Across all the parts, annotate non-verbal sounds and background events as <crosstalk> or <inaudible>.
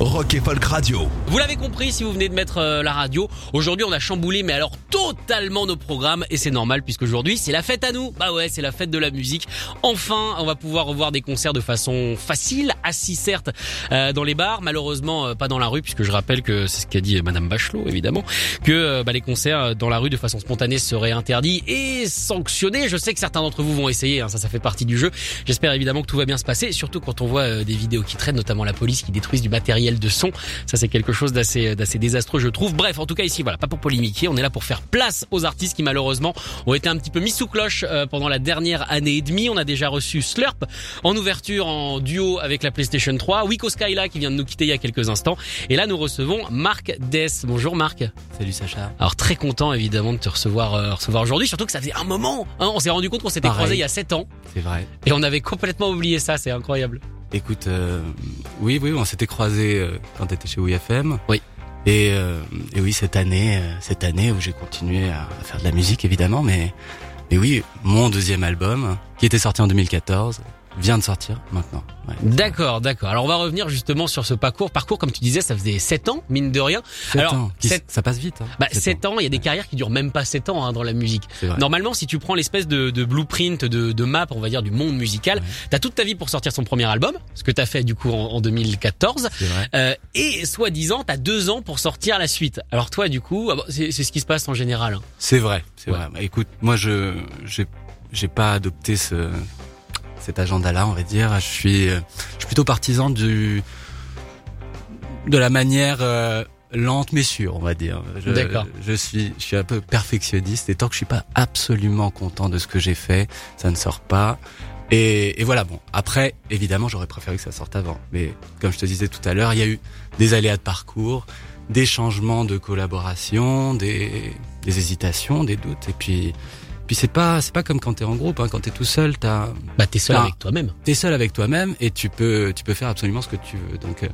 Rock et Folk Radio. Vous l'avez compris si vous venez de mettre euh, la radio. Aujourd'hui, on a chamboulé, mais alors totalement nos programmes. Et c'est normal puisque aujourd'hui, c'est la fête à nous. Bah ouais, c'est la fête de la musique. Enfin, on va pouvoir revoir des concerts de façon facile, assis certes euh, dans les bars, malheureusement euh, pas dans la rue puisque je rappelle que c'est ce qu'a dit Madame Bachelot, évidemment, que euh, bah, les concerts dans la rue de façon spontanée seraient interdits et sanctionnés. Je sais que certains d'entre vous vont essayer, hein, ça, ça fait partie du jeu. J'espère évidemment que tout va bien se passer, surtout quand on voit euh, des vidéos qui traînent, notamment la police qui détruisent du matériel de son. Ça, c'est quelque chose d'assez, d'assez désastreux, je trouve. Bref, en tout cas ici, voilà, pas pour polémiquer. On est là pour faire place aux artistes qui malheureusement ont été un petit peu mis sous cloche euh, pendant la dernière année et demie. On a déjà reçu Slurp en ouverture en duo avec la PlayStation 3, Wiko Skyla qui vient de nous quitter il y a quelques instants. Et là, nous recevons Marc Dess. Bonjour Marc. Salut Sacha. Alors très content évidemment de te recevoir, euh, recevoir aujourd'hui, surtout que ça faisait un moment. hein. on s'est rendu compte qu'on s'était croisés il y a 7 ans C'est vrai. et on avait complètement oublié ça. C'est incroyable. Écoute, euh, oui, oui, on s'était croisés euh, quand t'étais chez WFM. Oui. Et, euh, et oui, cette année, euh, cette année où j'ai continué à, à faire de la musique, évidemment, mais, mais oui, mon deuxième album, qui était sorti en 2014, vient de sortir maintenant. Ouais. D'accord, d'accord. Alors on va revenir justement sur ce parcours. Parcours, comme tu disais, ça faisait 7 ans, mine de rien. Sept Alors, ans. Ça passe vite. Hein, Bah, sept 7 ans, il y a des carrières qui durent même pas 7 ans hein, dans la musique. Normalement, si tu prends l'espèce de, de blueprint, de, de map, on va dire, du monde musical, Ouais. t'as toute ta vie pour sortir son premier album, ce que t'as fait du coup en, en 2014. C'est vrai. Euh, et soi-disant, t'as deux ans pour sortir la suite. Alors toi, du coup, ah c'est ce qui se passe en général. hein. C'est vrai, c'est vrai. Bah, écoute, moi je j'ai pas adopté ce cet agenda-là, on va dire. Je suis euh, je suis plutôt partisan du de la manière euh, lente mais sûre, on va dire. Je, D'accord. Je suis je suis un peu perfectionniste et tant que je suis pas absolument content de ce que j'ai fait, ça ne sort pas. Et, et voilà, bon. Après, évidemment, j'aurais préféré que ça sorte avant. Mais comme je te disais tout à l'heure, il y a eu des aléas de parcours, des changements de collaboration, des, des hésitations, des doutes. Et puis, puis c'est pas, c'est pas comme quand t'es en groupe. Hein. Quand t'es tout seul, t'as, Bah t'es seul avec toi-même. t'es seul avec toi-même et tu peux, tu peux faire absolument ce que tu veux. Donc, euh,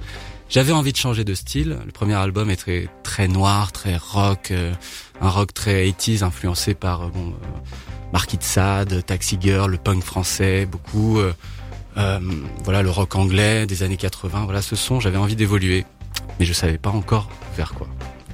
j'avais envie de changer de style. Le premier album est très, très noir, très rock, euh, un rock très 80s influencé par euh, bon, euh, Marquis de Sade, Taxi Girl, le punk français, beaucoup, voilà, le rock anglais des années 80. Voilà, ce son, j'avais envie d'évoluer, mais je savais pas encore vers quoi.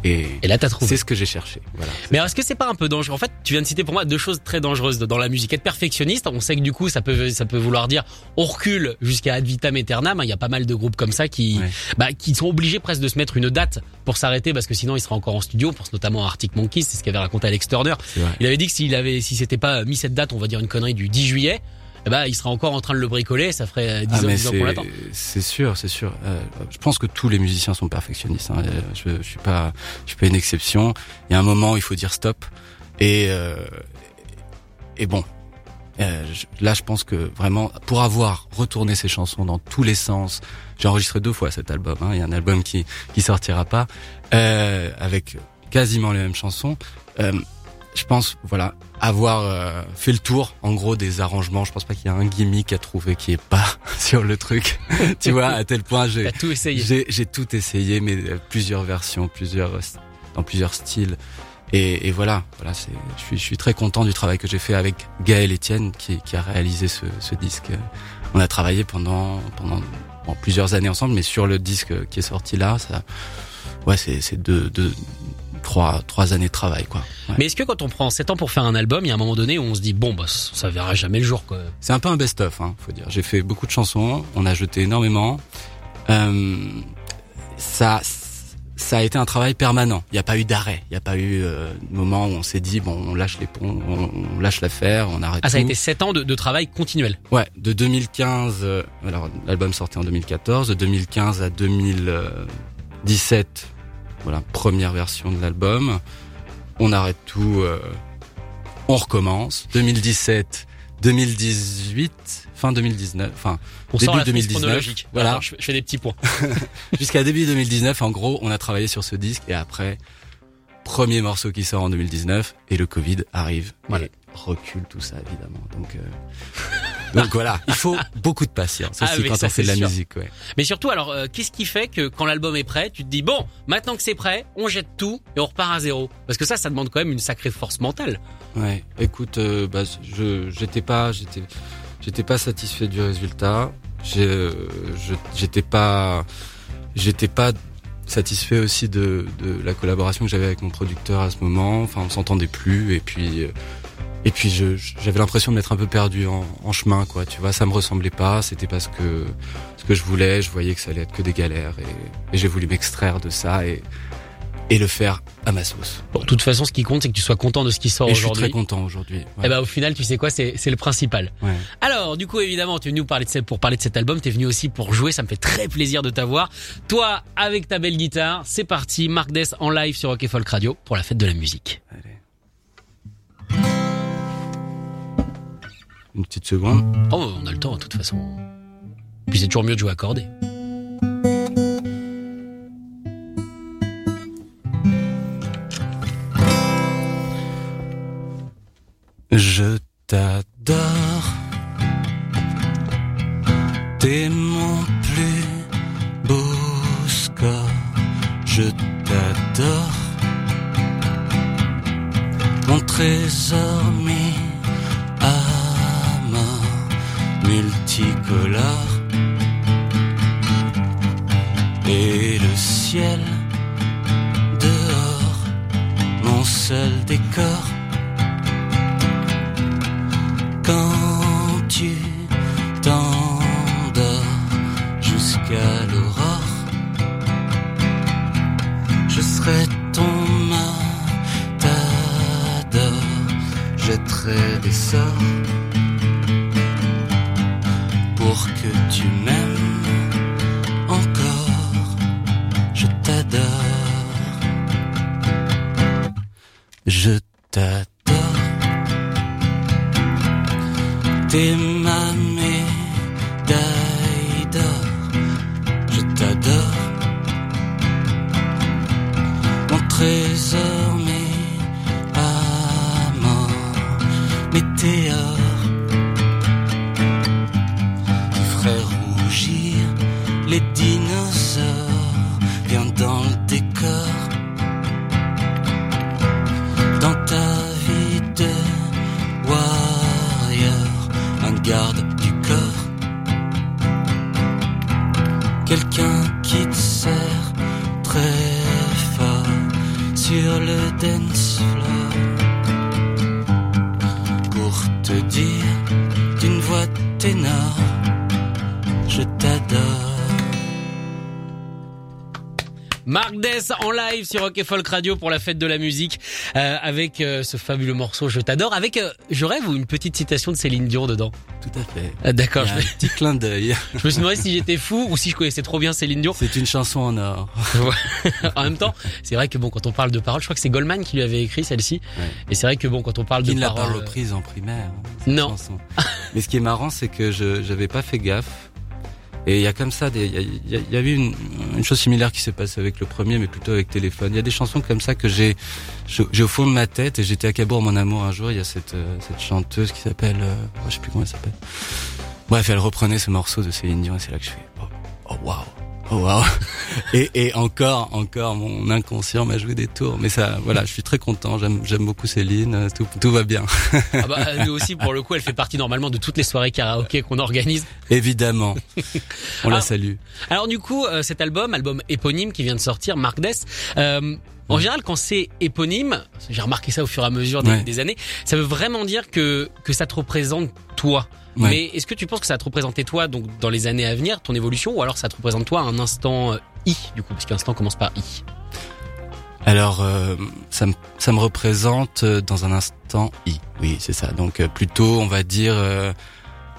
Et, Et là, t'as trouvé. c'est ce que j'ai cherché. Voilà. Mais est-ce que c'est pas un peu dangereux? En fait, tu viens de citer pour moi deux choses très dangereuses dans la musique. Être perfectionniste, on sait que du coup, ça peut, ça peut vouloir dire on recule jusqu'à ad vitam aeternam. Il y a pas mal de groupes comme ça qui, Ouais. bah, qui sont obligés presque de se mettre une date pour s'arrêter parce que sinon ils seraient encore en studio. On pense notamment à Arctic Monkeys, c'est ce qu'avait raconté Alex Turner. Il avait dit que s'il avait, si c'était pas mis cette date, on va dire une connerie du 10 juillet, eh ben, il serait encore en train de le bricoler. Ça ferait euh, 10 Ah, ans, mais 10 ans qu'on l'attend. C'est sûr, c'est sûr. Euh, je pense que tous les musiciens sont perfectionnistes. hein. Euh, Je, je suis pas, je suis pas une exception. Il y a un moment, où il faut dire stop. Et euh, et bon, euh, je- là, je pense que vraiment, pour avoir retourné ces chansons dans tous les sens, j'ai enregistré deux fois cet album. hein. Il y a un album qui qui sortira pas euh, avec quasiment les mêmes chansons. Je pense, voilà, avoir euh, fait le tour, en gros, des arrangements. Je pense pas qu'il y a un gimmick à trouver qui est pas <laughs> sur le truc. <laughs> tu vois, à tel point, j'ai tout essayé. j'ai j'ai tout essayé, mais euh, plusieurs versions, plusieurs euh, dans plusieurs styles. Et, et voilà, voilà, c'est, je suis, je suis très content du travail que j'ai fait avec Gaël Etienne qui, qui a réalisé ce, ce disque. On a travaillé pendant pendant bon, plusieurs années ensemble, mais sur le disque qui est sorti là, ça, ouais, c'est c'est deux, deux, trois, trois années de travail, quoi. Ouais. Mais est-ce que quand on prend 7 ans pour faire un album, il y a un moment donné où on se dit bon bah ça verra jamais le jour quoi. C'est un peu un best-of, hein, faut dire. J'ai fait beaucoup de chansons, on a jeté énormément. Euh, ça, ça a été un travail permanent. Il n'y a pas eu d'arrêt. Il n'y a pas eu euh, de moment où on s'est dit bon, on lâche les ponts, on, on lâche l'affaire, on arrête Ah ça a été 7 ans de, de travail continuel. Ouais, de 2015. euh, alors l'album sortait en 2014, de 2015 à 2017. Voilà, première version de l'album. On arrête tout, euh, on recommence. 2017, 2018, fin 2019, enfin On début sort la frise 2019. chronologique. Voilà. Alors, je fais des petits points. <laughs> <laughs> Jusqu'à début 2019, en gros, on a travaillé sur ce disque et après, premier morceau qui sort en 2019 et le Covid arrive. Voilà. Et recule tout ça évidemment. Donc, euh, donc voilà, il faut beaucoup de patience Ah, aussi quand ça, on fait de la sûr. musique. Ouais. Mais surtout, alors, euh, qu'est-ce qui fait que quand l'album est prêt, tu te dis bon, maintenant que c'est prêt, on jette tout et on repart à zéro? Parce que ça, ça demande quand même une sacrée force mentale. Ouais. Écoute, euh, bah, je j'étais pas j'étais j'étais pas satisfait du résultat. Euh, J'étais pas j'étais pas satisfait aussi de, de la collaboration que j'avais avec mon producteur à ce moment. Enfin, on s'entendait plus et puis euh, et puis je j'avais l'impression de m'être un peu perdu en, en chemin quoi. Tu vois, ça me ressemblait pas. C'était pas ce que ce que je voulais. Je voyais que ça allait être que des galères et, et j'ai voulu m'extraire de ça et et le faire à ma sauce. Bon, de toute façon, ce qui compte, c'est que tu sois content de ce qui sort et je suis très aujourd'hui. content aujourd'hui. Ouais. Et ben au final, tu sais quoi, c'est c'est le principal. Ouais. Alors, du coup, évidemment, tu es venu parler de ce- pour parler de cet album. T'es venu aussi pour jouer. Ça me fait très plaisir de t'avoir. Toi, avec ta belle guitare, c'est parti. Marc Dess en live sur Rock et Folk Radio pour la fête de la musique. Une petite seconde. Oh, on a le temps, de toute façon. Puis c'est toujours mieux de jouer accordé. Je t'adore. T'es mon plus beau score. Je t'adore. Mon trésor mis multicolore. Et le ciel dehors, mon seul décor. quand tu t'endors jusqu'à l'aurore. Je serai ton matador, jetterai des sorts que tu m'aimes encore. Je t'adore, je t'adore. T'es ma médaille d'or, je t'adore. Mon trésor, mes amants, météores, qui Marc Dess en live sur Rock et Folk Radio pour la fête de la musique euh, avec euh, ce fabuleux morceau Je t'adore avec euh, je rêve ou une petite citation de Céline Dion dedans. Tout à fait. Ah, D'accord, je, un petit clin d'œil. <laughs> je me suis demandé si j'étais fou ou si je connaissais trop bien Céline Dion. C'est une chanson en or. <laughs> en même temps, c'est vrai que bon quand on parle de paroles, je crois que c'est Goldman qui lui avait écrit celle-ci. Ouais. Et c'est vrai que bon quand on parle Qui de ne l'a pas paroles, euh, reprise en primaire hein, Non. chanson. Mais ce qui est marrant, c'est que je j'avais pas fait gaffe. Et il y a comme ça, il y y y a eu une, une chose similaire qui s'est passée avec le premier, mais plutôt avec téléphone. Il y a des chansons comme ça que j'ai j'ai au fond de ma tête. Et j'étais à Cabourg, mon amour, un jour. Il y a cette euh, cette chanteuse qui s'appelle, euh, je sais plus comment elle s'appelle. Bref, elle reprenait ce morceau de Céline Dion et c'est là que je fais, oh, oh waouh. Oh waouh <laughs> et, et encore, encore, mon inconscient m'a joué des tours. Mais ça, voilà, je suis très content. J'aime, j'aime beaucoup Céline. Tout, tout va bien. <laughs> ah bah, nous aussi pour le coup, elle fait partie normalement de toutes les soirées karaoké qu'on organise. Évidemment. <laughs> On Ah. la salue. Alors du coup, euh, cet album, album éponyme qui vient de sortir, Marc Dess, euh, en général, quand c'est éponyme, j'ai remarqué ça au fur et à mesure des, Ouais. des années, ça veut vraiment dire que que ça te représente toi. Ouais. Mais est-ce que tu penses que ça va te représenter toi donc dans les années à venir, ton évolution, ou alors ça te représente toi un instant euh, i du coup, parce qu'un instant commence par i. Alors, euh, ça, me, ça me représente euh, dans un instant I. Oui, c'est ça. Donc, euh, plutôt, on va dire, euh,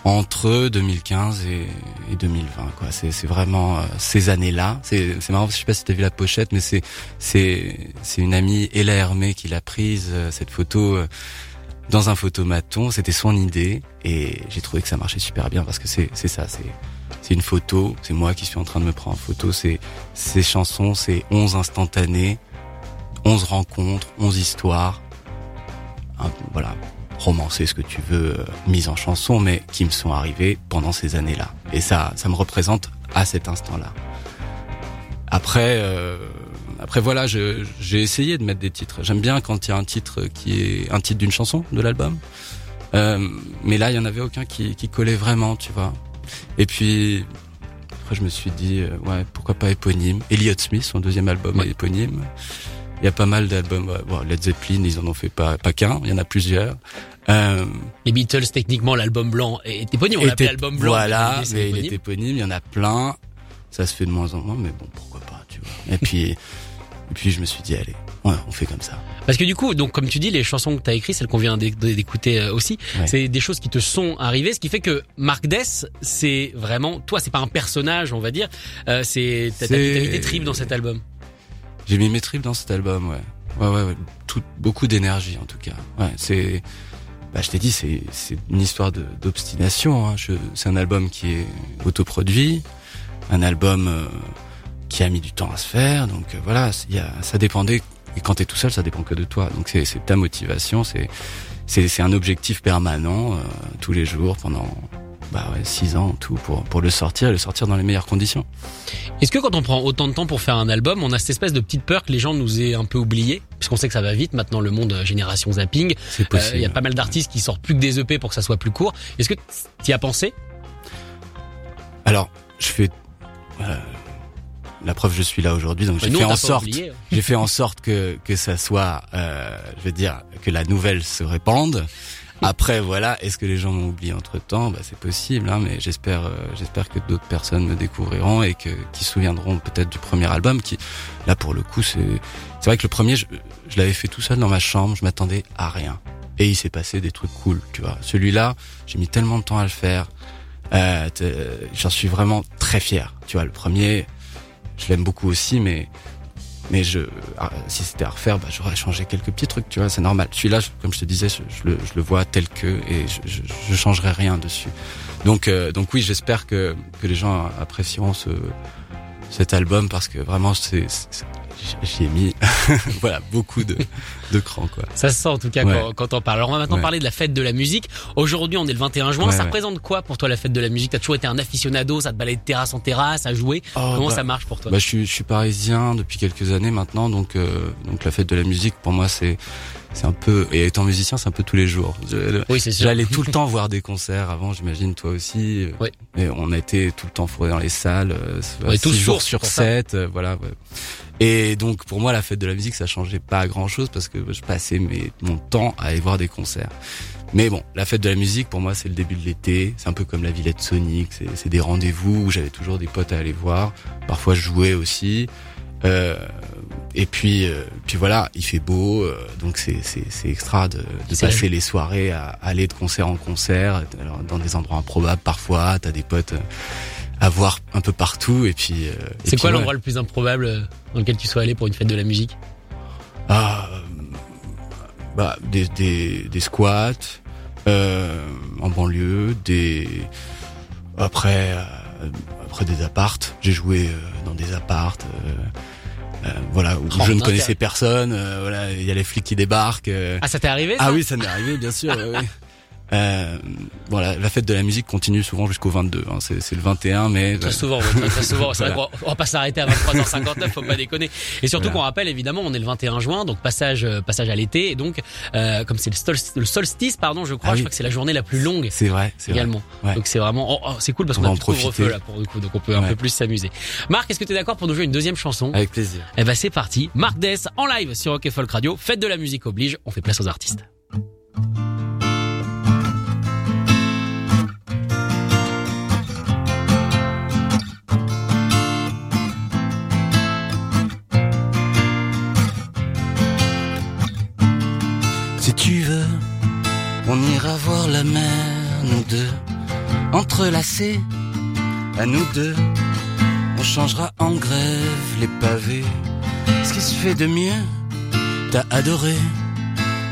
entre 2015 et, et 2020. quoi. C'est c'est vraiment euh, ces années-là. C'est c'est marrant, je sais pas si tu as vu la pochette, mais c'est c'est c'est une amie, Ella Hermé, qui l'a prise, euh, cette photo... dans un photomaton. C'était son idée et j'ai trouvé que ça marchait super bien parce que c'est c'est ça, c'est c'est une photo, c'est moi qui suis en train de me prendre en photo, c'est ces chansons, c'est 11 instantanés, 11 rencontres, 11 histoires. Un- voilà, romancer ce que tu veux, euh, mise en chanson, mais qui me sont arrivées pendant ces années-là. Et ça, ça me représente à cet instant-là. Après, euh, après voilà, j'ai essayé de mettre des titres. J'aime bien quand il y a un titre qui est un titre d'une chanson de l'album. Euh, mais là, il y en avait aucun qui, qui collait vraiment, tu vois. Et puis après, je me suis dit, euh, ouais, pourquoi pas éponyme. Elliott Smith, son deuxième album Ouais. est éponyme. Il y a pas mal d'albums. ouais, bon, Led Zeppelin, ils en ont fait pas pas qu'un. Il y en a plusieurs. Euh, Les Beatles, techniquement, l'album blanc est éponyme. On l'appelait album blanc. Voilà, mais il est éponyme, il y en a plein. Ça se fait de moins en moins, mais bon, pourquoi pas, tu vois. Et puis, et puis je me suis dit, allez, ouais, on fait comme ça. Parce que du coup, donc comme tu dis, les chansons que tu as écrites, celles qu'on vient d'éc- d'écouter euh, aussi, Ouais. c'est des choses qui te sont arrivées, ce qui fait que Marc Dess, c'est vraiment toi, c'est pas un personnage, on va dire, euh, c'est t'as mis- tes tripes dans cet album. J'ai mis mes tripes dans cet album, ouais. Ouais, ouais, ouais. Tout, beaucoup d'énergie, en tout cas. Ouais, c'est, bah, je t'ai dit, c'est, c'est une histoire d'obstination, hein. Je- c'est un album qui est autoproduit, un album euh, qui a mis du temps à se faire, donc euh, voilà, il y a, ça dépendait, et quand t'es tout seul, ça dépend que de toi. Donc c'est, c'est ta motivation, c'est, c'est, c'est un objectif permanent, euh, tous les jours, pendant, bah ouais, six ans, tout, pour, pour le sortir, et le sortir dans les meilleures conditions. Est-ce que quand on prend autant de temps pour faire un album, on a cette espèce de petite peur que les gens nous aient un peu oubliés? Puisqu'on sait que ça va vite, maintenant le monde euh, génération zapping, C'est Euh, possible. il y a pas mal d'artistes qui sortent plus que des EP pour que ça soit plus court. Est-ce que tu y as pensé? Alors, je fais euh, la preuve, je suis là aujourd'hui, donc j'ai Nous, fait en sorte, hein. j'ai fait en sorte que que ça soit, euh, je veux dire, que la nouvelle se répande. Après, voilà, est-ce que les gens m'ont oublié entre temps Bah, c'est possible, hein, mais j'espère, euh, j'espère que d'autres personnes me découvriront et que qui se souviendront peut-être du premier album. Qui, là, pour le coup, c'est c'est vrai que le premier, je, je l'avais fait tout seul dans ma chambre, je m'attendais à rien. Et il s'est passé des trucs cool, tu vois. Celui-là, j'ai mis tellement de temps à le faire. Euh, t- J'en suis vraiment très fier. Tu vois, le premier, je l'aime beaucoup aussi, mais mais je, ah, si c'était à refaire, bah, j'aurais changé quelques petits trucs. Tu vois, c'est normal. Celui-là, comme je te disais, je, le, je le vois tel que et je, je, changerai rien dessus. Donc euh, donc oui, j'espère que que les gens apprécieront ce cet album parce que vraiment c'est- j'y ai mis <laughs> voilà beaucoup de de cran quoi. Ça se sent en tout cas Ouais. quand, quand on parle. Alors on va maintenant Ouais. parler de la fête de la musique. Aujourd'hui on est le 21 juin. Ouais, ça ouais. représente quoi pour toi la fête de la musique? T'as toujours été un aficionado, ça te balait de terrasse en terrasse, à jouer? Oh, Comment bah, ça marche pour toi? Bah, je suis, je suis parisien depuis quelques années maintenant, donc euh, donc la fête de la musique pour moi c'est c'est un peu et étant musicien c'est un peu tous les jours. Je- Oui c'est sûr. J'allais tout le <laughs> temps voir des concerts avant, j'imagine toi aussi. Oui. Et on été tout le temps fourrés dans les salles, euh, six tous jours sourds sur pour ça. sept, euh, voilà. ouais. Et donc pour moi la fête de la musique ça changeait pas grand chose parce que je passais mes, mon temps à aller voir des concerts. Mais bon, la fête de la musique pour moi c'est le début de l'été, c'est un peu comme la Villette Sonic, c'est des rendez-vous où j'avais toujours des potes à aller voir. Parfois je jouais aussi. Euh, et puis, euh, puis voilà, il fait beau, euh, donc c'est c'est c'est extra de, de passer les soirées à aller de concert en concert, alors, dans des endroits improbables parfois. T'as des potes euh, à voir un peu partout, et puis. euh, C'est quoi ouais. l'endroit le plus improbable euh, dans lequel tu sois allé pour une fête de la musique Ah, euh, bah des des des squats euh, en banlieue, des après euh, après des appartes. J'ai joué dans des appartes. euh, voilà, où Oh, je ne connaissais personne. euh, voilà, il y a les flics qui débarquent. euh, Ah ça t'est arrivé ça Ah oui, ça m'est arrivé, bien sûr. ouais. <laughs> Euh, voilà, la fête de la musique continue souvent jusqu'au 22. Hein. C'est, c'est le 21, mais Très souvent, ouais, très, souvent. C'est vrai Voilà. qu'on on va pas s'arrêter à 23h59, faut pas déconner. Et surtout Voilà. qu'on rappelle, évidemment, on est le 21 juin, donc passage, euh, passage à l'été, et donc euh, comme c'est le, solstice, pardon, je crois, Ah je crois que c'est la journée la plus longue c'est vrai, c'est vrai. également. Ouais. Donc c'est vraiment, oh, oh, c'est cool parce On qu'on a plus couvre-feu là pour le coup, donc on peut un peu plus s'amuser. Marc, est-ce que tu es d'accord pour nous jouer une deuxième chanson? Avec plaisir. Eh ben c'est parti, Marc Dess en live sur Rock et Folk Radio. Fête de la musique oblige, on fait place aux artistes. On ira voir la mer, nous deux, entrelacés, à nous deux. On changera en grève les pavés, ce qui se fait de mieux, t'as adoré.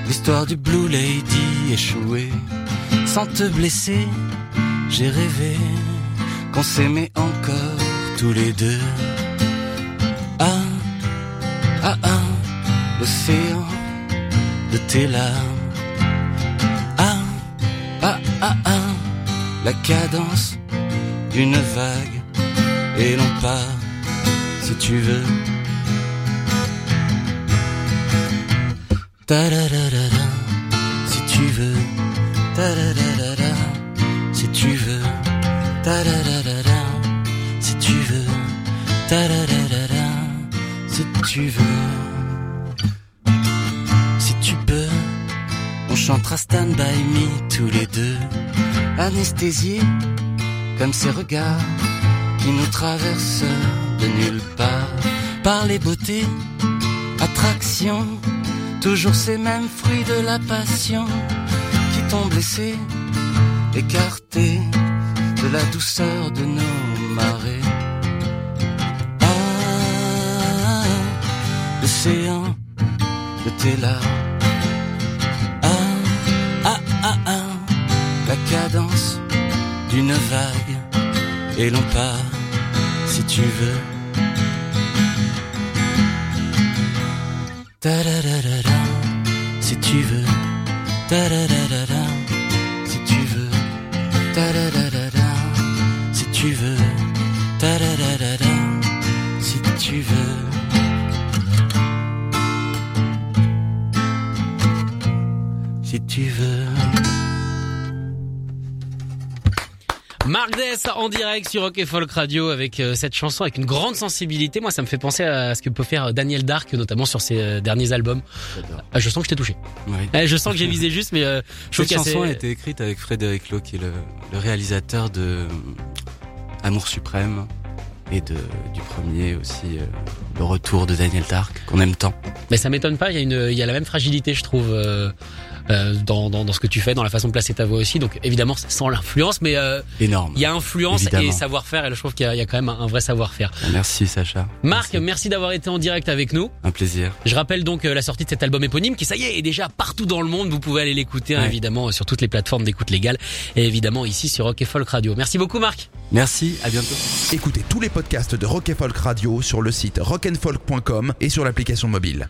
L'histoire du Blue Lady échouée. Sans te blesser, j'ai rêvé qu'on s'aimait encore tous les deux. Ah, ah, ah, l'océan de tes larmes. La cadence d'une vague. Et l'on part, si tu veux. Ta da da da si tu veux. Ta si tu veux. Ta si tu veux. Ta si tu veux. Si tu peux, on chantera Stand By Me tous les deux. Anesthésiés comme ces regards qui nous traversent de nulle part. Par les beautés, attractions, toujours ces mêmes fruits de la passion qui t'ont blessé, écarté de la douceur de nos marées. Ah, l'océan de tes larmes. Cadence d'une vague et l'on part si tu veux. Ta da da da da, si tu veux. Ta da da da da, si tu veux. Ta da da da da, si tu veux. Marc Dess en direct sur Rock et Folk Radio avec euh, cette chanson avec une grande sensibilité. Moi, ça me fait penser à ce que peut faire Daniel Dark, notamment sur ses euh, derniers albums. Ah, je sens que je t'ai touché. Oui. Eh, je sens que j'ai visé juste, mais euh, je trouve Cette chanson a été écrite avec Frédéric Lowe, qui est le, le réalisateur de euh, Amour suprême et de, du premier aussi, euh, le retour de Daniel Dark, qu'on aime tant. Mais ça m'étonne pas. Il y a une, il y a la même fragilité, je trouve, euh, euh, dans, dans dans ce que tu fais, dans la façon de placer ta voix aussi. Donc évidemment, sans l'influence, mais euh, Énorme. il y a influence Évidemment. et savoir-faire. Et je trouve qu'il y, a- il y a quand même un, un vrai savoir-faire. Merci Sacha. Marc, Merci. merci d'avoir été en direct avec nous. Un plaisir. Je rappelle donc euh, la sortie de cet album éponyme qui, ça y est, est déjà partout dans le monde. Vous pouvez aller l'écouter, hein, Ouais. évidemment, sur toutes les plateformes d'écoute légale et évidemment ici sur Rock et Folk Radio. Merci beaucoup, Marc. Merci, à bientôt. Écoutez tous les podcasts de Rock et Folk Radio sur le site rockandfolk.com et sur l'application mobile.